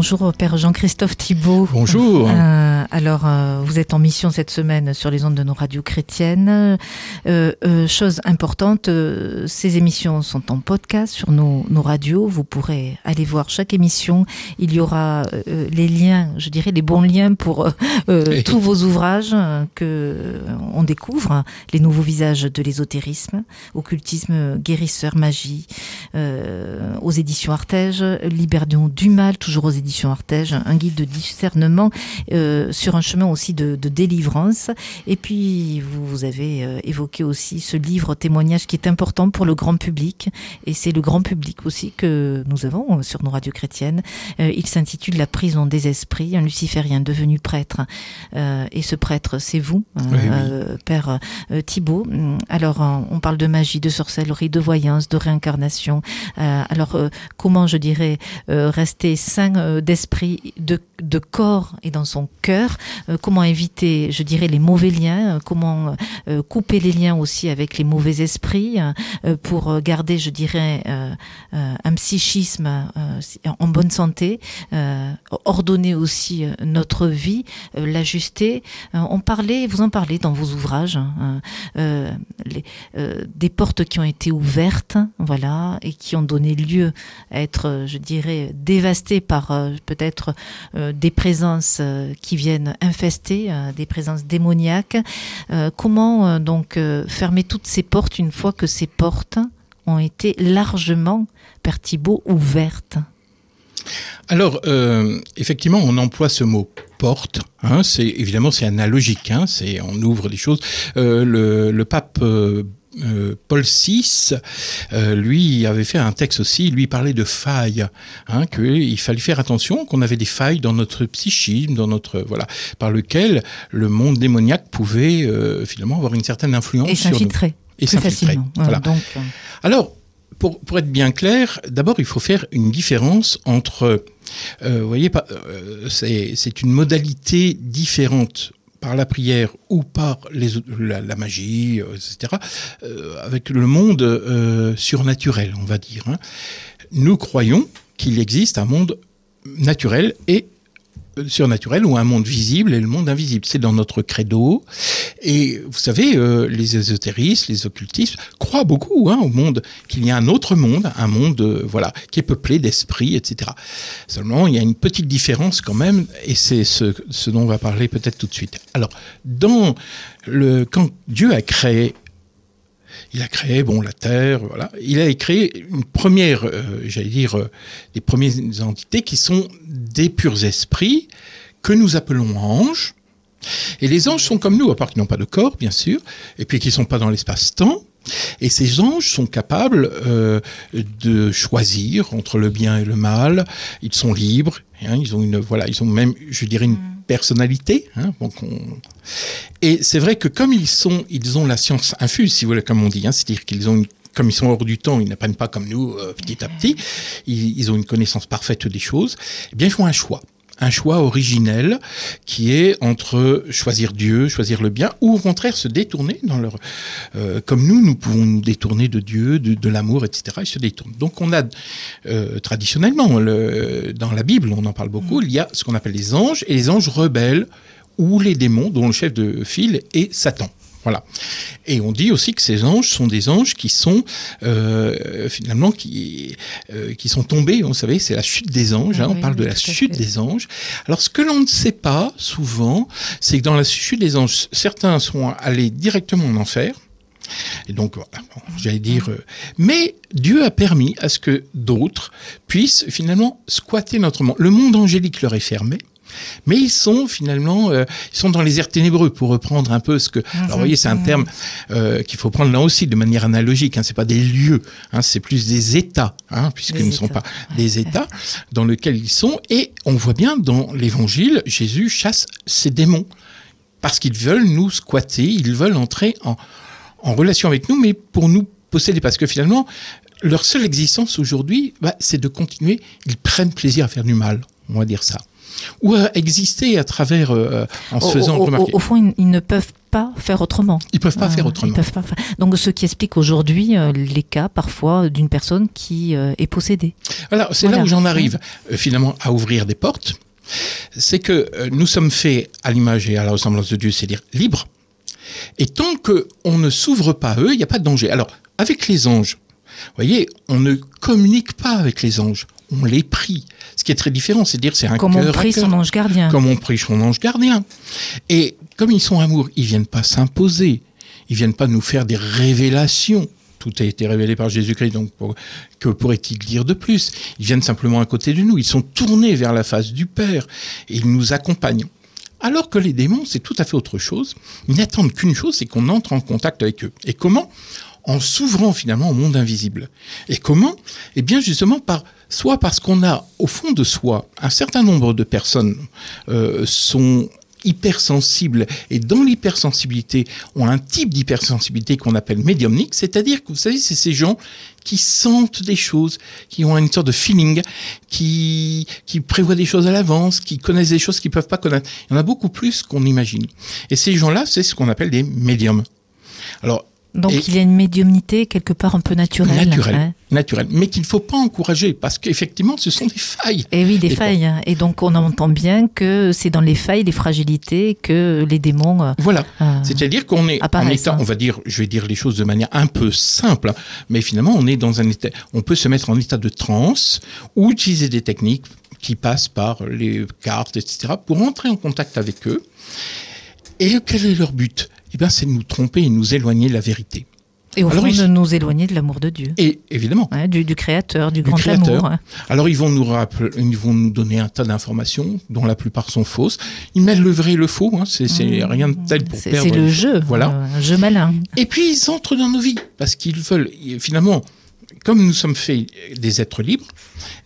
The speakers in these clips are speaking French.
Bonjour Père Jean-Christophe Thibault. Bonjour. Euh, alors, euh, vous êtes en mission cette semaine sur les ondes de nos radios chrétiennes. Euh, chose importante, ces émissions sont en podcast sur nos, nos, radios. Vous pourrez aller voir chaque émission. Il y aura les liens, je dirais les bons liens pour tous vos ouvrages que on découvre, les nouveaux visages de l'ésotérisme, occultisme, guérisseur, magie, aux éditions Artege, Libération du mal, toujours aux éditions Artege, un guide de discernement euh, sur un chemin aussi de, de, délivrance. Et puis, vous avez euh, évoqué aussi ce livre témoignage qui est important pour le grand public. Et c'est le grand public aussi que nous avons sur nos radios chrétiennes. Euh, il s'intitule La prison des esprits, un luciférien devenu prêtre. Euh, et ce prêtre, c'est vous, oui, oui. Père Thibault. Alors, on parle de magie, de sorcellerie, de voyance, de réincarnation. alors, comment, je dirais, rester sain euh, d'esprit, de, corps et dans son cœur, euh, comment éviter, je dirais, les mauvais liens, euh, comment euh, couper les liens aussi avec les mauvais esprits pour garder, je dirais, un psychisme en bonne santé, ordonner aussi notre vie, l'ajuster. on parlait, vous en parlez dans vos ouvrages, hein, des portes qui ont été ouvertes, voilà, et qui ont donné lieu à être, je dirais, dévastées par peut-être euh, des présences euh, qui viennent infester, des présences démoniaques. comment donc fermer toutes ces portes une fois que ces portes ont été largement, Père Thibault, ouvertes? Alors, euh, effectivement, on emploie ce mot porte. Hein, c'est évidemment c'est analogique. Hein, c'est on ouvre des choses. Euh, le, le, pape euh, euh, Paul VI, euh, lui avait fait un texte aussi, lui parlait de failles, hein, qu'il fallait faire attention, qu'on avait des failles dans notre psychisme, dans notre voilà, par lequel le monde démoniaque pouvait euh, finalement avoir une certaine influence et s'infiltrer et. Voilà. Donc... euh... Alors pour, pour, être bien clair, d'abord il faut faire une différence entre, vous voyez, c'est une modalité différente par la prière ou par la magie, euh, etc., euh, avec le monde euh, surnaturel, on va dire. Hein. Nous croyons qu'il existe un monde naturel et surnaturel ou un monde visible et le monde invisible. C'est dans notre credo. Et vous savez, euh, les ésotéristes, les occultistes croient beaucoup hein, au monde, qu'il y a un autre monde, un monde euh, voilà qui est peuplé d'esprits, etc. Seulement, il y a une petite différence quand même, et c'est ce, ce dont on va parler peut-être tout de suite. Alors, dans le quand Dieu a créé il a créé bon la Terre, voilà. Il a créé une première, euh, j'allais dire, euh, des premières entités qui sont des purs esprits que nous appelons anges. Et les anges sont comme nous, à part qu'ils n'ont pas de corps, bien sûr, et puis qu'ils sont pas dans l'espace-temps. Et ces anges sont capables euh, de choisir entre le bien et le mal. Ils sont libres. Hein, ils ont une, voilà, ils ont même, je dirais, une personnalité. Hein, donc on... Et c'est vrai que comme ils sont, ils ont la science infuse, si vous voulez, comme on dit. Hein, C'est-à-dire qu'ils ont une comme ils sont hors du temps, ils n'apprennent pas comme nous euh, petit à petit, ils, ils, ont une connaissance parfaite des choses, eh bien ils font un choix un choix originel qui est entre choisir Dieu, choisir le bien, ou au contraire se détourner dans leur, euh, comme nous, nous pouvons nous détourner de Dieu, de, de l'amour, etc. Et se détournent. Donc on a euh, traditionnellement le, dans la Bible, on en parle beaucoup, il y a ce qu'on appelle les anges et les anges rebelles ou les démons, dont le chef de file est Satan. Voilà. Et on dit aussi que ces anges sont des anges qui sont euh, finalement qui euh, qui sont tombés. Vous savez, c'est la chute des anges. Ah, hein, oui, on parle de la chute des anges. Alors ce que l'on ne sait pas souvent, c'est que dans la chute des anges, certains sont allés directement en enfer. Et donc, voilà, bon, j'allais dire. Euh, mais Dieu a permis à ce que d'autres puissent finalement squatter notre monde. Le monde angélique leur est fermé. Mais ils sont finalement, euh, ils sont dans les airs ténébreux pour reprendre un peu ce que. Alors, vous voyez, c'est un terme euh, qu'il faut prendre là aussi de manière analogique. Hein, c'est pas des lieux, hein, c'est plus des états, hein, puisqu'ils ne sont pas des états dans lesquels ils sont. Et on voit bien dans l'Évangile, Jésus chasse ces démons parce qu'ils veulent nous squatter, ils veulent entrer en, en relation avec nous, mais pour nous posséder, parce que finalement, leur seule existence aujourd'hui, bah, c'est de continuer. Ils prennent plaisir à faire du mal, on va dire ça ou à exister à travers euh, en se faisant au, remarquer. Au, fond, ils, ils, ne peuvent pas faire autrement. Ils peuvent pas Euh, faire autrement. Ils peuvent pas faire- Donc, ce qui explique aujourd'hui euh, les cas parfois d'une personne qui euh, est possédée. Alors, c'est Voilà. là où j'en arrive euh, finalement à ouvrir des portes. C'est que euh, nous sommes faits à l'image et à la ressemblance de Dieu, c'est-à-dire libres. Et tant qu'on ne s'ouvre pas à eux, il n'y a pas de danger. Alors, avec les anges, vous voyez, on ne communique pas avec les anges, on les prie. Ce qui est très différent, c'est-à-dire c'est un Comme on cœur prie son ange gardien. comme on prie son ange gardien. Et comme ils sont amour, ils viennent pas s'imposer, ils viennent pas nous faire des révélations. Tout a été révélé par Jésus-Christ, donc pour- que pourrait-il dire de plus? Ils viennent simplement à côté de nous, ils sont tournés vers la face du Père et ils nous accompagnent. Alors que les démons, c'est tout à fait autre chose. Ils n'attendent qu'une chose, c'est qu'on entre en contact avec eux. Et comment? En s'ouvrant finalement au monde invisible. Et comment? Eh bien justement par soit parce qu'on a au fond de soi un certain nombre de personnes euh, sont hypersensibles et dans l'hypersensibilité ont un type d'hypersensibilité qu'on appelle médiumnique, c'est-à-dire que vous savez, c'est ces gens qui sentent des choses, qui ont une sorte de feeling, qui, qui prévoient des choses à l'avance, qui connaissent des choses qu'ils peuvent pas connaître. Il y en a beaucoup plus qu'on imagine. Et ces gens-là, c'est ce qu'on appelle des médiums. Alors, Donc, Et- il y a une médiumnité quelque part un peu naturelle. naturel, hein. naturel, mais qu'il ne faut pas encourager parce qu'effectivement, ce sont des failles. Et oui, des Et failles. hein. Et donc, on entend bien que c'est dans les failles, les fragilités que les démons. euh, Voilà. euh, C'est-à-dire qu'on est en état, hein. on va dire, je vais dire les choses de manière un peu simple, mais finalement, on est dans un état, on peut se mettre en état de transe ou utiliser des techniques qui passent par les cartes, etc., pour entrer en contact avec eux. Et quel est leur but? Eh bien, c'est de nous tromper et nous éloigner de la vérité. et au Alors, fond, ils- de nous éloigner de l'amour de Dieu. Et évidemment, du, du créateur, du, Du grand Créateur. amour. Alors ils vont nous rappeler, ils vont nous donner un tas d'informations dont la plupart sont fausses. Ils mêlent le vrai et le faux. Hein, c'est Mmh. rien de tel pour perdre. c'est le jeu. Voilà. euh, un jeu malin. Et puis ils entrent dans nos vies parce qu'ils veulent finalement. Comme nous sommes faits des êtres libres,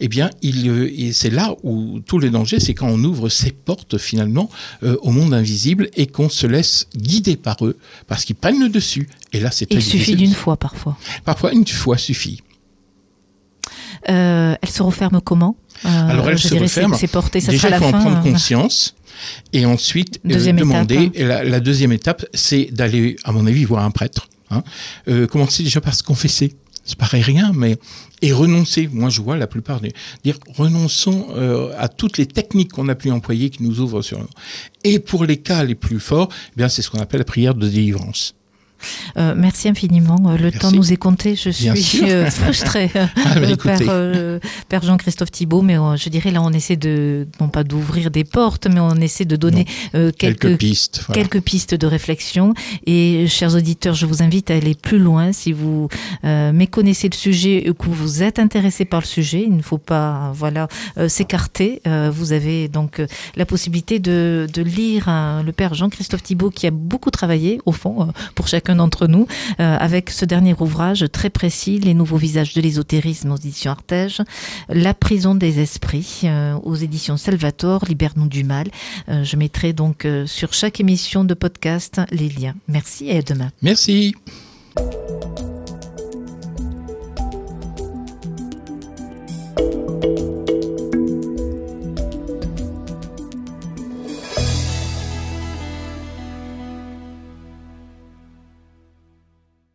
eh bien, il, euh, c'est là où tout le danger, c'est quand on ouvre ces portes finalement euh, au monde invisible et qu'on se laisse guider par eux, parce qu'ils prennent le dessus. Et là, c'est très Il suffit d'une fois parfois. Parfois, une fois suffit. Euh, elle se referme comment? Euh, Alors, elle se referme. C'est porté, ça Déjà, sera il faut la en prendre conscience. Et ensuite, euh, demander. étape. Et la, la deuxième étape, c'est d'aller, à mon avis, voir un prêtre. Hein. Commencer déjà par se confesser. Ça paraît rien, mais et renoncer. Moi, je vois la plupart des dire renonçons euh, à toutes les techniques qu'on a pu employer qui nous ouvrent sur. Et pour les cas les plus forts, eh bien, c'est ce qu'on appelle la prière de délivrance. Euh, merci infiniment. Euh, Le Merci. temps nous est compté. Je suis euh, frustrée, euh. Père, euh, Père Jean-Christophe Thibault, mais je dirais là, on essaie de, non pas d'ouvrir des portes, mais on essaie de donner euh, Quelques, quelques, pistes. voilà. quelques pistes de réflexion. Et chers auditeurs, je vous invite à aller plus loin. Si vous méconnaissez le sujet ou que vous êtes intéressé par le sujet, il ne faut pas, voilà, s'écarter. Vous avez donc la possibilité de, de lire le Père Jean-Christophe Thibault qui a beaucoup travaillé, au fond, pour chacun d'entre nous, euh, avec ce dernier ouvrage très précis, Les nouveaux visages de l'ésotérisme aux éditions Artege, La prison des esprits euh, aux éditions Salvator, Libère-nous du mal. Euh, je mettrai donc sur chaque émission de podcast les liens. Merci et à demain. Merci.